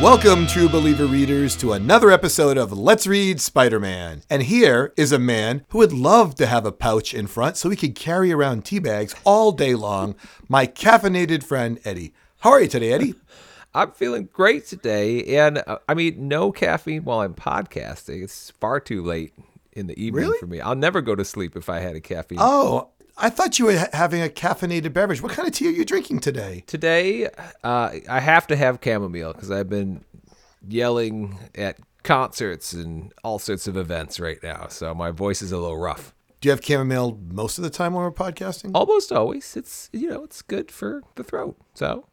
Welcome, true believer readers, to another episode of Let's Read Spider Man. And here is a man who would love to have a pouch in front so he could carry around tea bags all day long. My caffeinated friend, Eddie. How are you today, Eddie? I'm feeling great today, and uh, I mean, no caffeine while I'm podcasting. It's far too late in the evening Really? for me. I'll never go to sleep if I had a caffeine. Oh, I thought you were ha- having a caffeinated beverage. What kind of tea are you drinking today? Today, uh, I have to have chamomile because I've been yelling at concerts and all sorts of events right now, so my voice is a little rough. Do you have chamomile most of the time when we're podcasting? Almost always, it's you know, it's good for the throat. So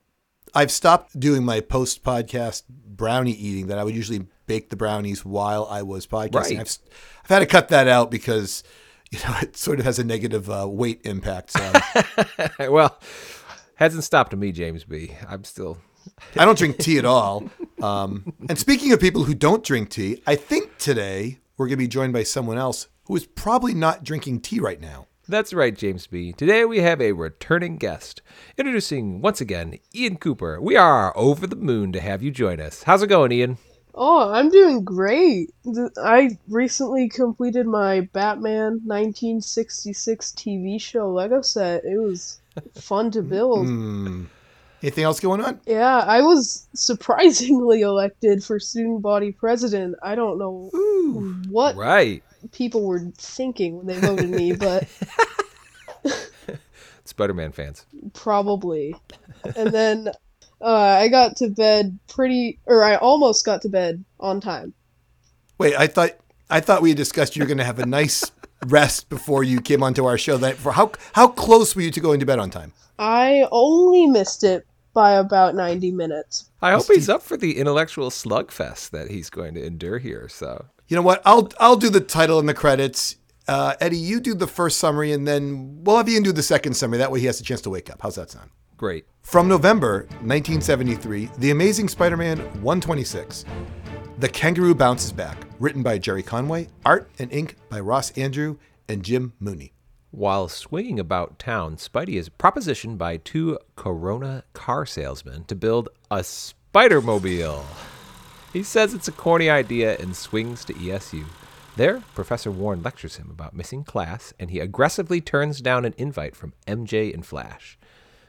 I've stopped doing my post podcast brownie eating that I would usually bake the brownies while I was podcasting. Right. I've, I've had to cut that out because you know it sort of has a negative uh, weight impact. So well, hasn't stopped me, James B. I'm still I don't drink tea at all. Um, and speaking of people who don't drink tea, I think today we're going to be joined by someone else who is probably not drinking tea right now. That's right, James B. Today we have a returning guest. Introducing once again Ian Cooper. We are over the moon to have you join us. How's it going, Ian? Oh, I'm doing great. I recently completed my Batman 1966 TV show Lego set. It was fun to build. Hmm. Anything else going on? Yeah, I was surprisingly elected for student body president. I don't know what Right. people were thinking when they voted me, but Spider-Man fans. probably. And then uh, I got to bed pretty, or I almost got to bed on time. Wait, I thought I thought we had discussed you were going to have a nice rest before you came onto our show. That for how how close were you to going to bed on time? I only missed it by about 90 minutes. I hope he's up for the intellectual slugfest that he's going to endure here. So You know what? I'll I'll do the title and the credits. Uh, Eddie, you do the first summary, and then we'll have Ian do the second summary. That way, he has a chance to wake up. How's that sound? Great. From November 1973, The Amazing Spider-Man 126. The Kangaroo Bounces Back, written by Gerry Conway, art and ink by Ross Andru and Jim Mooney. While swinging about town, Spidey is propositioned by two Corona car salesmen to build a Spider-Mobile. He says it's a corny idea and swings to ESU. There, Professor Warren lectures him about missing class, and he aggressively turns down an invite from MJ and Flash.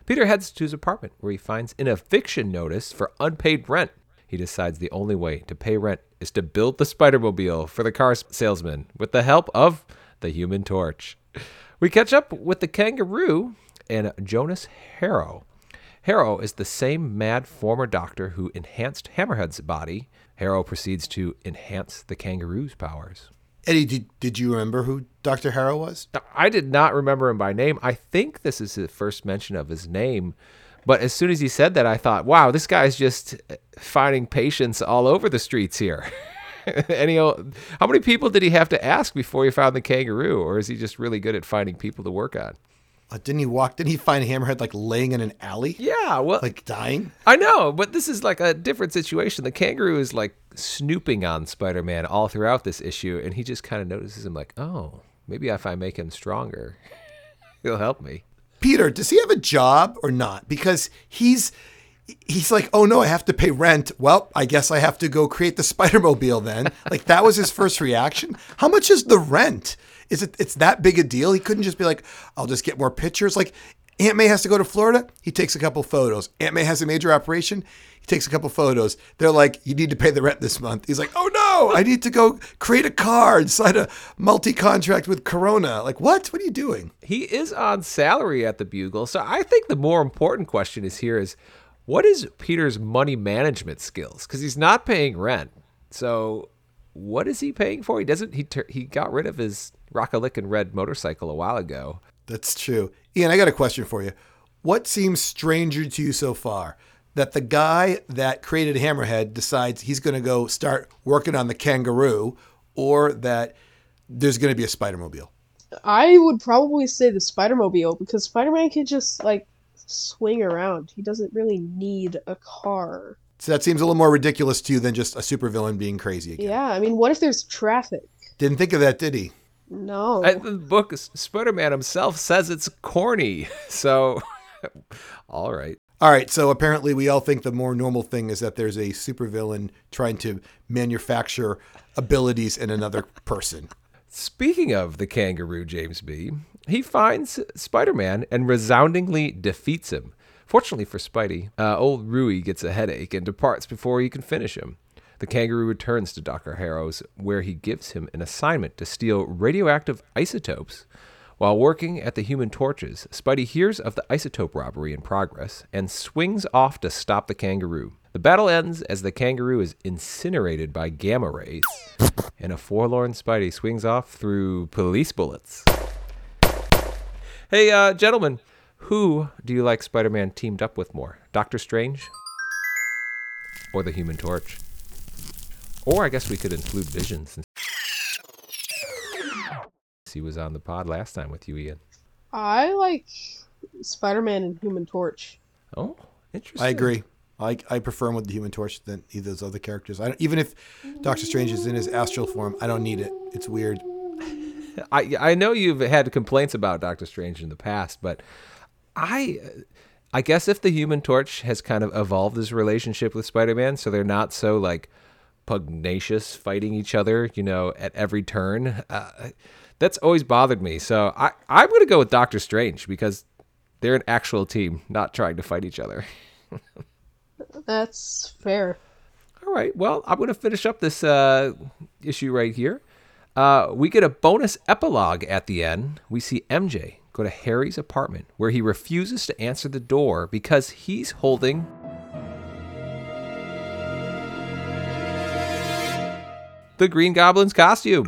Peter heads to his apartment, where he finds an eviction notice for unpaid rent. He decides the only way to pay rent is to build the Spider-Mobile for the car salesman with the help of the Human Torch. We catch up with the kangaroo and Jonas Harrow. Harrow is the same mad former doctor who enhanced Hammerhead's body. Harrow proceeds to enhance the kangaroo's powers. Eddie, did, did you remember who Dr. Harrow was? I did not remember him by name. I think this is the first mention of his name. But as soon as he said that, I thought, wow, this guy's just finding patients all over the streets here. and how many people did he have to ask before he found the kangaroo? Or is he just really good at finding people to work on? Uh, didn't he walk? Didn't he find Hammerhead like laying in an alley, Yeah, well, like dying? I know, but this is like a different situation. The kangaroo is like snooping on Spider Man all throughout this issue, and he just kind of notices him like, oh, maybe if I make him stronger, he'll help me. Peter, does he have a job or not? Because he's he's like, oh no, I have to pay rent. Well, I guess I have to go create the Spider Mobile then. Like that was his first reaction. How much is the rent? Is it it's that big a deal? He couldn't just be like, I'll just get more pictures. Like Aunt May has to go to Florida. He takes a couple photos. Aunt May has a major operation. He takes a couple photos. They're like, you need to pay the rent this month. He's like, oh no, I need to go create a car and sign a multi contract with Corona. Like what? What are you doing? He is on salary at the Bugle, so I think the more important question is here is what is Peter's money management skills? Because he's not paying rent. So what is he paying for? He doesn't. He he got rid of his Rockalick and red motorcycle a while ago. That's true. Ian, I got a question for you. What seems stranger to you so far? That the guy that created Hammerhead decides he's going to go start working on the kangaroo, or that there's going to be a Spider Mobile? I would probably say the Spider-Mobile because Spider-Man can just like swing around. He doesn't really need a car. So that seems a little more ridiculous to you than just a supervillain being crazy again. Yeah, I mean, what if there's traffic? Didn't think of that, did he? No. And the book, Spider Man himself says it's corny. So, all right. All right, so apparently we all think the more normal thing is that there's a supervillain trying to manufacture abilities in another person. Speaking of the kangaroo, James B., he finds Spider Man and resoundingly defeats him. Fortunately for Spidey, uh, old Rui gets a headache and departs before he can finish him. The kangaroo returns to Dr. Harrow's, where he gives him an assignment to steal radioactive isotopes. While working at the Human Torches, Spidey hears of the isotope robbery in progress and swings off to stop the kangaroo. The battle ends as the kangaroo is incinerated by gamma rays, and a forlorn Spidey swings off through police bullets. Hey, uh, gentlemen, who do you like Spider Man teamed up with more? Doctor Strange? Or the Human Torch? Or I guess we could include Vision since he was on the pod last time with you, Ian. I like Spider-Man and Human Torch. Oh, interesting. I agree. I, I prefer him with the Human Torch than either of those other characters. I don't, even if Doctor Strange is in his astral form, I don't need it. It's weird. I I know you've had complaints about Doctor Strange in the past, but I I guess if the Human Torch has kind of evolved his relationship with Spider-Man, so they're not so like pugnacious fighting each other, you know, at every turn. Uh, that's always bothered me. So I I'm gonna go with Doctor Strange because they're an actual team, not trying to fight each other. That's fair. All right. Well, I'm going to finish up this uh, issue right here. Uh, we get a bonus epilogue at the end. We see MJ go to Harry's apartment where he refuses to answer the door because he's holding. The Green Goblin's costume.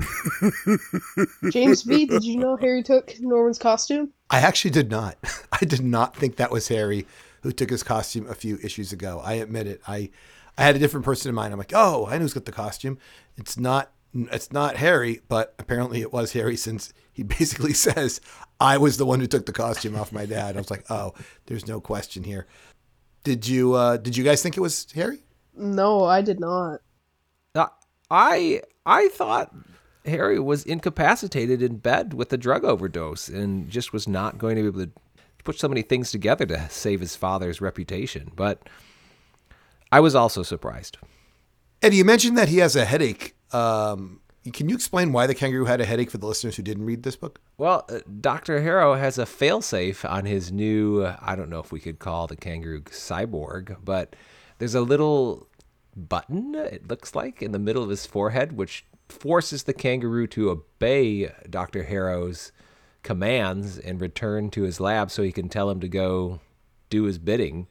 James B, did you know Harry took Norman's costume? I actually did not. I did not think that was Harry who took his costume a few issues ago. I admit it. I I had a different person in mind. I'm like, oh, I know who's got the costume. It's not it's not Harry, but apparently it was Harry since he basically says I was the one who took the costume off my dad. I was like, oh, there's no question here. Did you uh, did you guys think it was Harry? No, I did not. I I thought Harry was incapacitated in bed with a drug overdose and just was not going to be able to put so many things together to save his father's reputation. But I was also surprised. Eddie, you mentioned that he has a headache. Um, can you explain why the kangaroo had a headache for the listeners who didn't read this book? Well, uh, Dr. Harrow has a failsafe on his new, uh, I don't know if we could call the kangaroo cyborg, but there's a little button, it looks like, in the middle of his forehead, which forces the kangaroo to obey Dr. Harrow's commands and return to his lab so he can tell him to go do his bidding.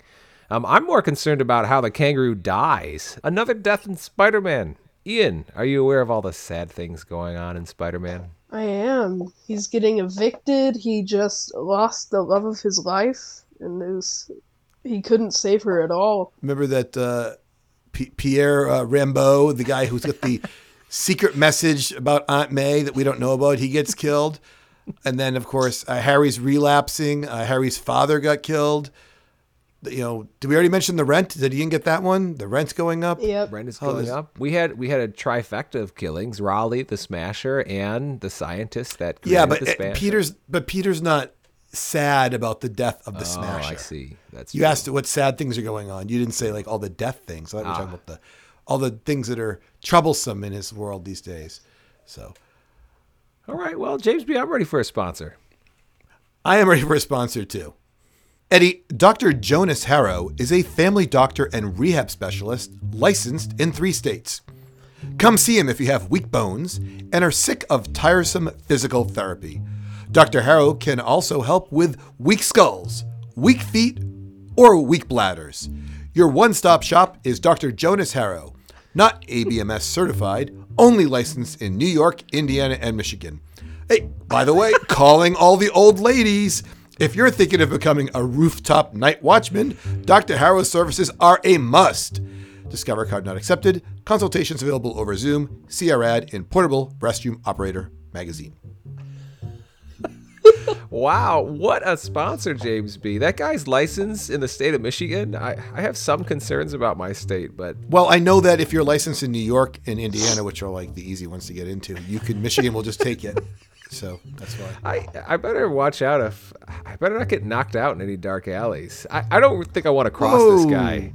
Um, I'm more concerned about how the kangaroo dies. Another death in Spider Man. Ian, are you aware of all the sad things going on in Spider Man? I am. He's getting evicted. He just lost the love of his life, and it was, he couldn't save her at all. Remember that uh, P- Pierre uh, Rambeau, the guy who's got the secret message about Aunt May that we don't know about, he gets killed. And then, of course, uh, Harry's relapsing. Uh, Harry's father got killed. You know, did we already mention the rent? Did Ian get that one? The rent's going up. Yep. Rent is Oh, going this- up. We had we had a trifecta of killings: Raleigh, the Smasher, and the scientist that Yeah, created but the uh, Smasher. Peter's but Peter's not sad about the death of the Oh, Smasher. I see. That's You true. asked what sad things are going on. You didn't say like all the death things. I thought we were Ah. talking about the all the things that are troublesome in his world these days. So All right. Well, James B, I'm ready for a sponsor. I am ready for a sponsor too. Eddie, Dr. Jonas Harrow is a family doctor and rehab specialist licensed in three states. Come see him if you have weak bones and are sick of tiresome physical therapy. Dr. Harrow can also help with weak skulls, weak feet, or weak bladders. Your one stop shop is Dr. Jonas Harrow, not ABMS certified, only licensed in New York, Indiana, and Michigan. Hey, by the way, calling all the old ladies. If you're thinking of becoming a rooftop night watchman, Dr. Harrow's services are a must. Discover card not accepted. Consultations available over Zoom. See our ad in Portable Restroom Operator magazine. Wow, what a sponsor, James B. That guy's licensed in the state of Michigan. I, I have some concerns about my state, but Well, I know that if you're licensed in New York and Indiana, which are like the easy ones to get into, you can Michigan will just take it. So that's why. I I better watch out if I better not get knocked out in any dark alleys. I, I don't think I want to cross this guy.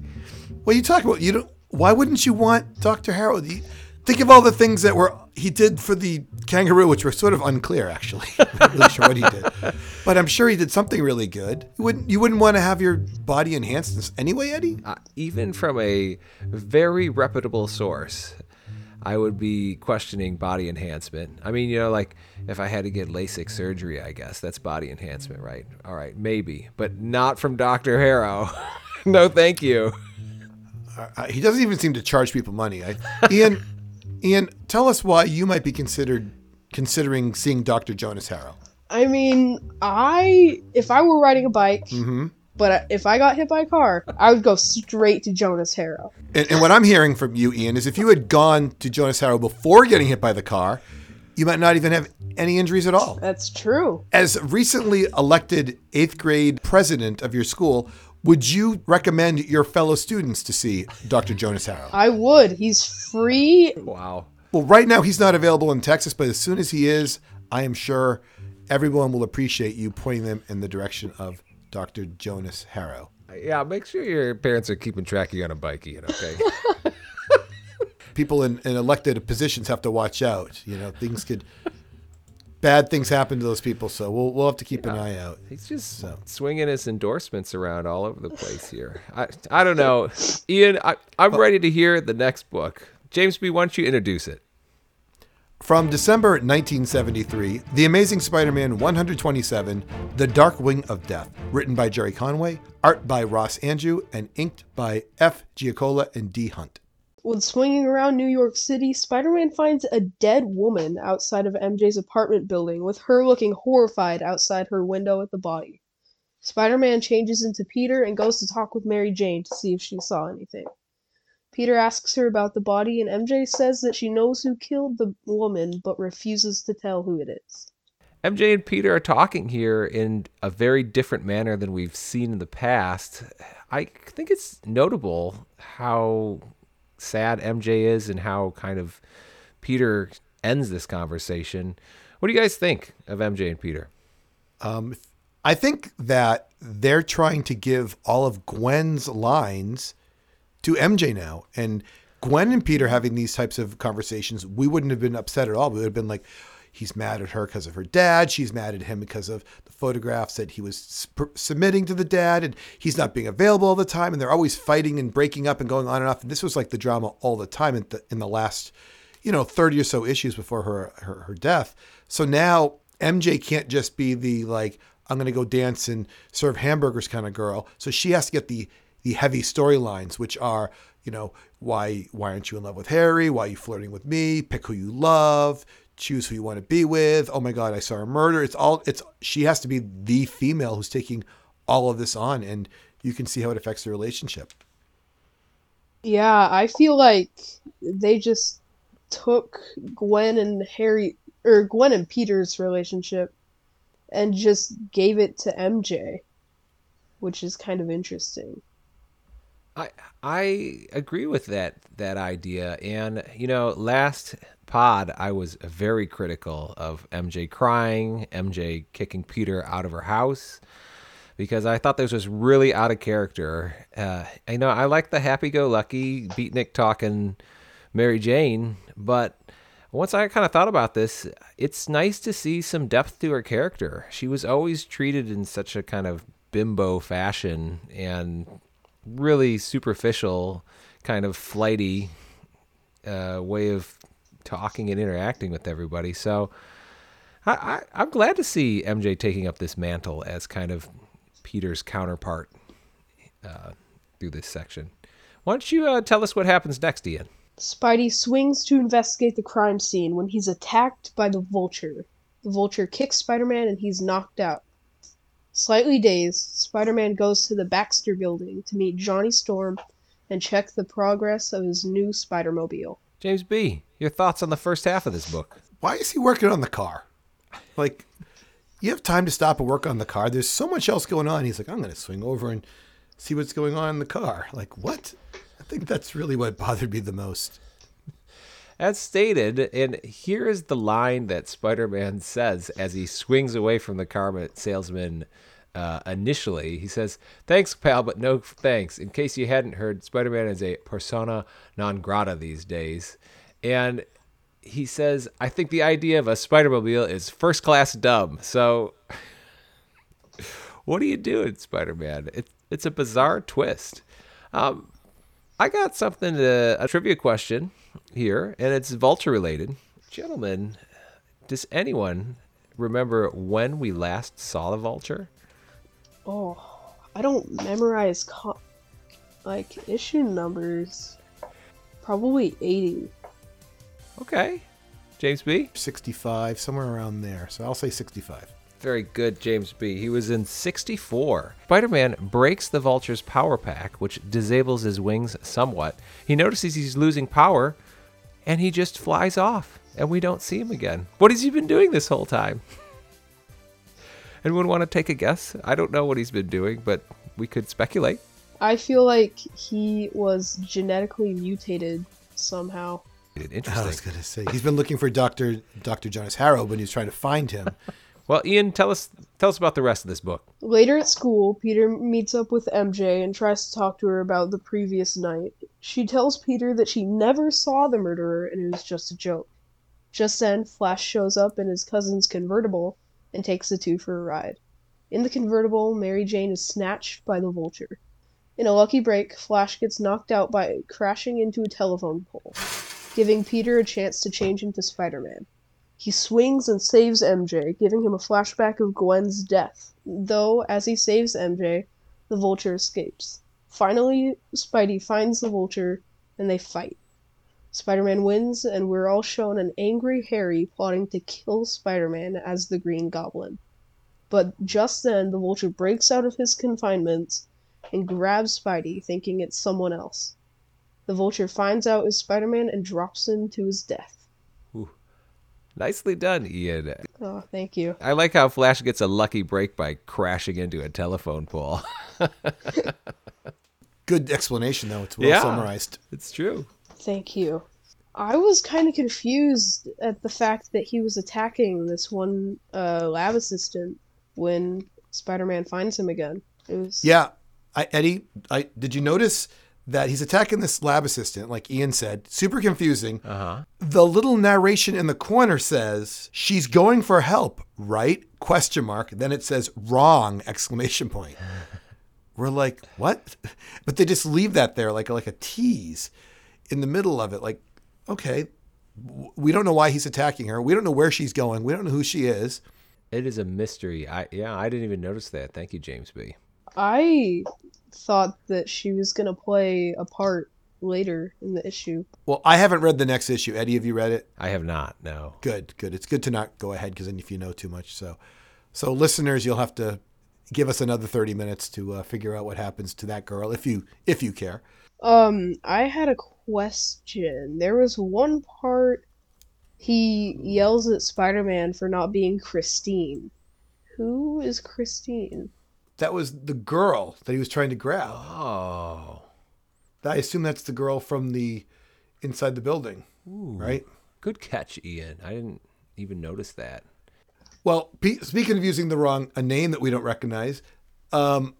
Are you talking about? You don't. Why wouldn't you want Doctor Harrow? Think of all the things that were he did for the kangaroo, which were sort of unclear, actually. I'm not really sure what he did, but I'm sure he did something really good. You wouldn't. You wouldn't want to have your body enhanced anyway, Eddie. Uh, even from a very reputable source, I would be questioning body enhancement. I mean, you know, like if I had to get LASIK surgery, I guess that's body enhancement, right? All right, maybe, but not from Dr. Harrow. no, thank you. Uh, he doesn't even seem to charge people money. I, Ian, Ian, tell us why you might be considered considering seeing Doctor Jonas Harrow. I mean, I if I were riding a bike, Mm-hmm. but if I got hit by a car, I would go straight to Jonas Harrow. And, and what I'm hearing from you, Ian, is if you had gone to Jonas Harrow before getting hit by the car, you might not even have any injuries at all. That's true. As recently elected eighth grade president of your school, would you recommend your fellow students to see Dr. Jonas Harrow? I would. He's free. Wow. Well, right now he's not available in Texas, but as soon as he is, I am sure everyone will appreciate you pointing them in the direction of Dr. Jonas Harrow. Yeah, make sure your parents are keeping track of you on a bike, Ian, okay? People in, in elected positions have to watch out. You know, things could bad things happen to those people, so we'll we'll have to keep an eye out. He's just So. swinging his endorsements around all over the place here. I, I don't know. Ian, I, I'm ready to hear the next book. James B., why don't you introduce it? From December 1973, The Amazing Spider-Man 127: The Dark Wing of Death, written by Gerry Conway, art by Ross Andru, and inked by F. Giacoia and D. Hunt. When swinging around New York City, Spider Man finds a dead woman outside of MJ's apartment building, with her looking horrified outside her window at the body. Spider Man changes into Peter and goes to talk with Mary Jane to see if she saw anything. Peter asks her about the body, and MJ says that she knows who killed the woman but refuses to tell who it is. MJ and Peter are talking here in a very different manner than we've seen in the past. I think it's notable how sad MJ is and how kind of Peter ends this conversation. What do you guys think of MJ and Peter? Um, I think that they're trying to give all of Gwen's lines to MJ now. And Gwen and Peter having these types of conversations, we wouldn't have been upset at all. We would have been like, he's mad at her because of her dad. She's mad at him because of the photographs that he was submitting to the dad. And he's not being available all the time. And they're always fighting and breaking up and going on and off. And this was like the drama all the time in the, in the last, you know, 30 or so issues before her, her, her death. So now MJ can't just be the like, I'm going to go dance and serve hamburgers kind of girl. So she has to get the the heavy storylines, which are, you know, why why aren't you in love with Harry? Why are you flirting with me? Pick who you love. Choose who you want to be with. Oh my God, I saw a murder. It's all. It's she has to be the female who's taking all of this on, and you can see how it affects the relationship. Yeah, I feel like they just took Gwen and Harry, or Gwen and Peter's relationship, and just gave it to MJ, which is kind of interesting. I I agree with that that idea. And you know, last pod I was very critical of MJ crying, MJ kicking Peter out of her house because I thought this was really out of character. Uh, I know I like the happy-go-lucky beatnik talking Mary Jane, but once I kind of thought about this, it's nice to see some depth to her character. She was always treated in such a kind of bimbo fashion and really superficial, kind of flighty uh, way of talking and interacting with everybody. So I, I, I'm glad to see MJ taking up this mantle as kind of Peter's counterpart uh, through this section. Why don't you uh, tell us what happens next, Ian? Spidey swings to investigate the crime scene when he's attacked by the Vulture. The Vulture kicks Spider Man and he's knocked out. Slightly dazed, Spider Man goes to the Baxter building to meet Johnny Storm and check the progress of his new Spider Mobile. James B., your thoughts on the first half of this book? Why is he working on the car? Like, you have time to stop and work on the car. There's so much else going on. He's like, I'm going to swing over and see what's going on in the car. Like, what? I think that's really what bothered me the most. As stated, and here is the line that Spider Man says as he swings away from the car salesman uh, initially. He says, Thanks, pal, but no thanks. In case you hadn't heard, Spider Man is a persona non grata these days. And he says, I think the idea of a Spider Mobile is first class dumb. So, what are you doing, Spider Man? It, it's a bizarre twist. Um, I got something, to, a trivia question here, and it's Vulture related. Gentlemen, does anyone remember when we last saw the Vulture? Oh, I don't memorize co- like issue numbers. Probably 80. Okay. James B? 65, somewhere around there. So I'll say 65. Very good, James B. He was in 64. Spider Man breaks the Vulture's power pack, which disables his wings somewhat. He notices he's losing power, and he just flies off, and we don't see him again. What has he been doing this whole time? Anyone want to take a guess? I don't know what he's been doing, but we could speculate. I feel like he was genetically mutated somehow. Interesting. I was going to say he's been looking for Doctor Doctor Jonas Harrow when he's trying to find him. well, Ian, tell us tell us about the rest of this book. Later at school, Peter meets up with MJ and tries to talk to her about the previous night. She tells Peter that she never saw the murderer and it was just a joke. Just then, Flash shows up in his cousin's convertible and takes the two for a ride. In the convertible, Mary Jane is snatched by the vulture. In a lucky break, Flash gets knocked out by crashing into a telephone pole, giving Peter a chance to change into Spider Man. He swings and saves MJ, giving him a flashback of Gwen's death, though, as he saves MJ, the vulture escapes. Finally, Spidey finds the vulture and they fight. Spider Man wins, and we're all shown an angry Harry plotting to kill Spider Man as the Green Goblin. But just then, the vulture breaks out of his confinement and grabs Spidey, thinking it's someone else. The vulture finds out it's Spider Man and drops him to his death. Ooh. Nicely done, Ian. Oh, thank you. I like how Flash gets a lucky break by crashing into a telephone pole. Good explanation, though. It's well Yeah. summarized. it's true. Thank you. I was kind of confused at the fact that he was attacking this one uh, lab assistant when Spider Man finds him again. It was Yeah, I, Eddie, I did you notice that he's attacking this lab assistant, like Ian said, super confusing. Uh huh. The little narration in the corner says she's going for help, right? Question mark. Then it says wrong! Exclamation point. We're like, what? But they just leave that there, like like a tease, in the middle of it. Like, okay, we don't know why he's attacking her. We don't know where she's going. We don't know who she is. It is a mystery. I yeah, I didn't even notice that. Thank you, James B. I thought that she was going to play a part later in the issue. Well, I haven't read the next issue. Eddie, have you read it? I have not. No. Good, good. It's good to not go ahead because then if you know too much, so so listeners, you'll have to give us another thirty minutes to uh, figure out what happens to that girl if you if you care. Um, I had a question. There was one part he yells at Spider Man for not being Christine. Who is Christine? That was the girl that he was trying to grab. Oh. I assume that's the girl from the inside the building, Ooh. right? Good catch, Ian. I didn't even notice that. Well, speaking of using the wrong a name that we don't recognize, um,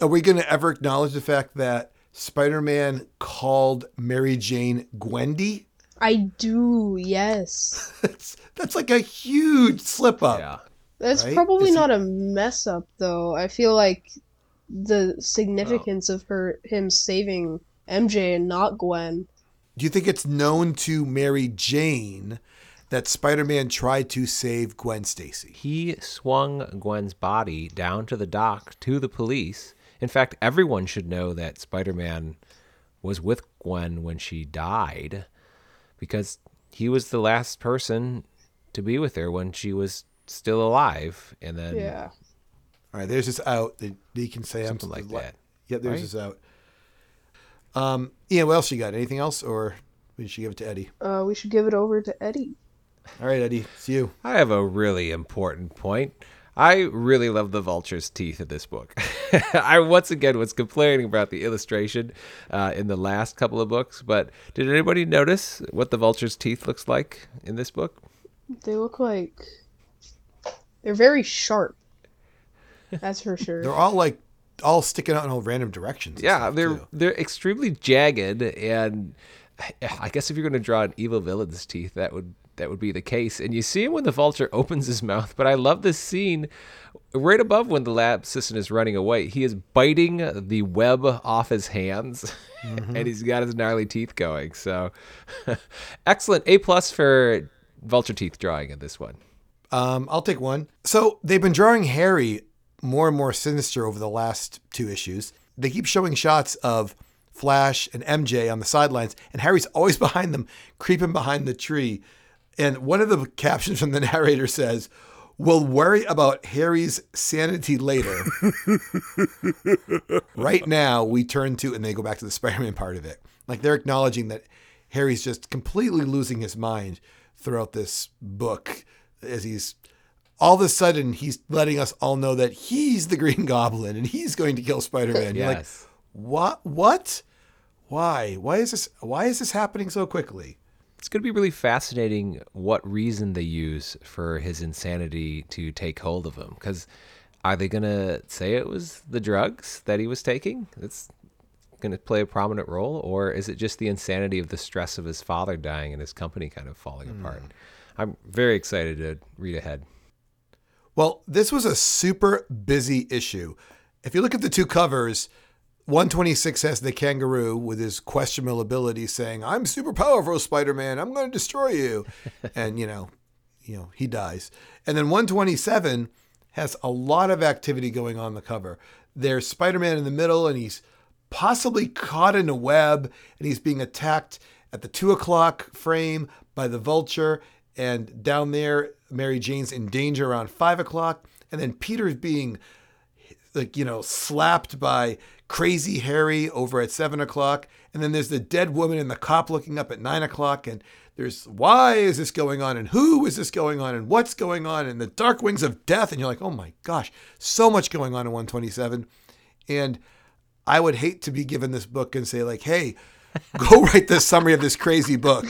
are we going to ever acknowledge the fact that Spider-Man called Mary Jane Gwendy? I do, yes. That's that's like a huge slip up. Yeah. That's Right? probably Is he- not a mess up though. I feel like the significance of her him saving MJ and not Gwen. Do you think it's known to Mary Jane that Spider-Man tried to save Gwen Stacy? He swung Gwen's body down to the dock to the police. In fact, everyone should know that Spider Man was with Gwen when she died because he was the last person to be with her when she was still alive. And then Yeah. All right, there's this out that he can say something I'm like that. Yep, there's right? this out. Um, Ian, what else you got? Anything else, or we should give it to Eddie? Uh, we should give it over to Eddie. All right, Eddie, it's you. I have a really important point. I really love the vulture's teeth in this book. I once again was complaining about the illustration uh, in the last couple of books, but did anybody notice what the vulture's teeth looks like in this book? They look like they're very sharp. That's for sure. They're all like all sticking out in all random directions. Yeah, stuff, they're too. they're extremely jagged, and I guess if you're going to draw an evil villain's teeth, that would that would be the case. And you see him when the vulture opens his mouth. But I love this scene right above when the lab assistant is running away. He is biting the web off his hands, and he's got his gnarly teeth going. So excellent, A plus for vulture teeth drawing in this one. Um, I'll take one. So they've been drawing Harry more and more sinister over the last two issues. They keep showing shots of Flash and MJ on the sidelines, and Harry's always behind them, creeping behind the tree. And one of the captions from the narrator says, We'll worry about Harry's sanity later. right now, we turn to, and they go back to the Spider Man part of it. Like they're acknowledging that Harry's just completely losing his mind throughout this book as he's all of a sudden he's letting us all know that he's the Green Goblin and he's going to kill Spider Man. You're like, what? What? Why? Why is this? Why is this happening so quickly? It's going to be really fascinating what reason they use for his insanity to take hold of him. Because are they going to say it was the drugs that he was taking? That's going to play a prominent role, or is it just the insanity of the stress of his father dying and his company kind of falling hmm. apart? I'm very excited to read ahead. Well, this was a super busy issue. If you look at the two covers, 126 has the kangaroo with his questionable ability saying, I'm super powerful, Spider Man. I'm going to destroy you. and, you know, you know, he dies. And then 127 has a lot of activity going on the cover. There's Spider Man in the middle, and he's possibly caught in a web, and he's being attacked at the two o'clock frame by the vulture. And down there, Mary Jane's in danger around five o'clock. And then Peter's being like you know slapped by crazy harry over at seven o'clock and then there's the dead woman and the cop looking up at nine o'clock and there's why is this going on and who is this going on and what's going on and the dark wings of death and you're like oh my gosh so much going on in 127 and i would hate to be given this book and say like hey go write the summary of this crazy book.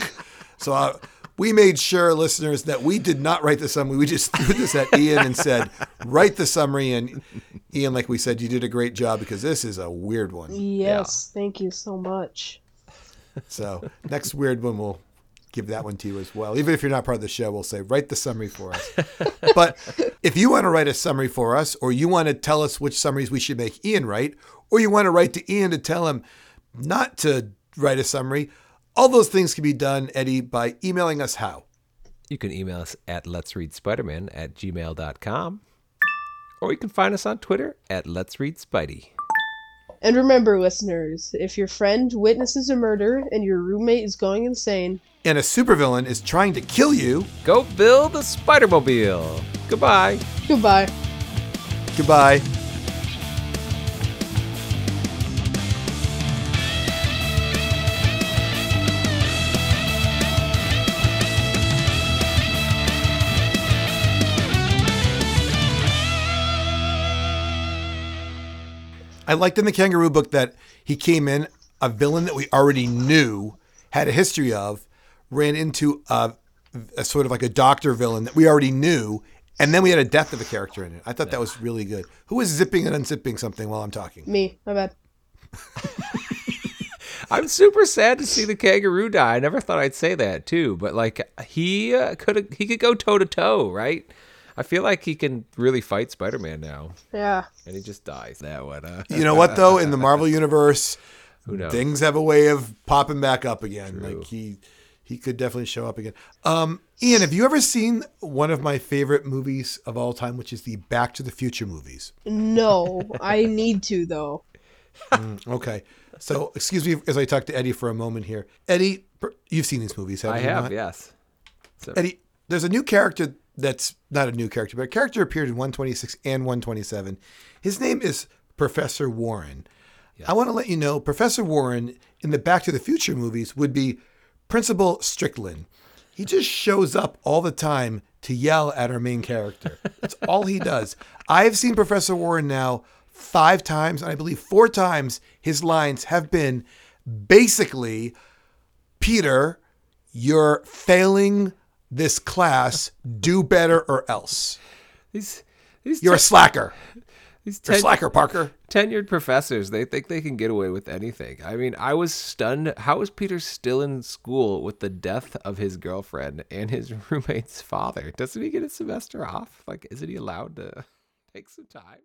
So uh, we made sure, listeners, that we did not write the summary. We just threw this at Ian and said, write the summary. And Ian, like we said, you did a great job because this is a weird one. Yes, thank you so much. So next weird one, we'll give that one to you as well. Even if you're not part of the show, we'll say, write the summary for us. but if you want to write a summary for us, or you want to tell us which summaries we should make Ian write, or you want to write to Ian to tell him not to write a summary, all those things can be done, Eddie, by emailing us how? You can email us at let's read spiderman at gmail.com, or you can find us on Twitter at let's read spidey. And remember, listeners, if your friend witnesses a murder and your roommate is going insane, And a supervillain is trying to kill you. Go build a Spider-Mobile. Goodbye. goodbye. Goodbye. I liked in the Kangaroo book that he came in a villain that we already knew had a history of, ran into a, a sort of like a doctor villain that we already knew, and then we had a death of a character in it. I thought that was really good. Who was zipping and unzipping something while I'm talking? Me, my bad. I'm super sad to see the kangaroo die. I never thought I'd say that too, but like he uh, could he could go toe to toe, right? I feel like he can really fight Spider-Man now, Yeah. and he just dies. That one, uh, You know what though? In the Marvel universe, who knows? things have a way of popping back up again. Like he he could definitely show up again. Um, Ian, have you ever seen one of my favorite movies of all time, which is the Back to the Future movies? No, I need to though. Okay. So, excuse me as I talk to Eddie for a moment here. Eddie, you've seen these movies, have I you have, not? yes. So, Eddie, there's a new character that's not a new character, but a character appeared in 126 and 127. His name is Professor Warren. I want to let you know Professor Warren in the Back to the Future movies would be Principal Strickland. He just shows up all the time to yell at our main character. That's all he does. I've seen Professor Warren now five times, and I believe four times his lines have been basically Peter, you're failing this class. Do better or else. These these You're a slacker. these You're a slacker, Parker. tenured professors they think they can get away with anything i mean i was stunned how is peter still in school with the death of his girlfriend and his roommate's father doesn't he get a semester off like isn't he allowed to take some time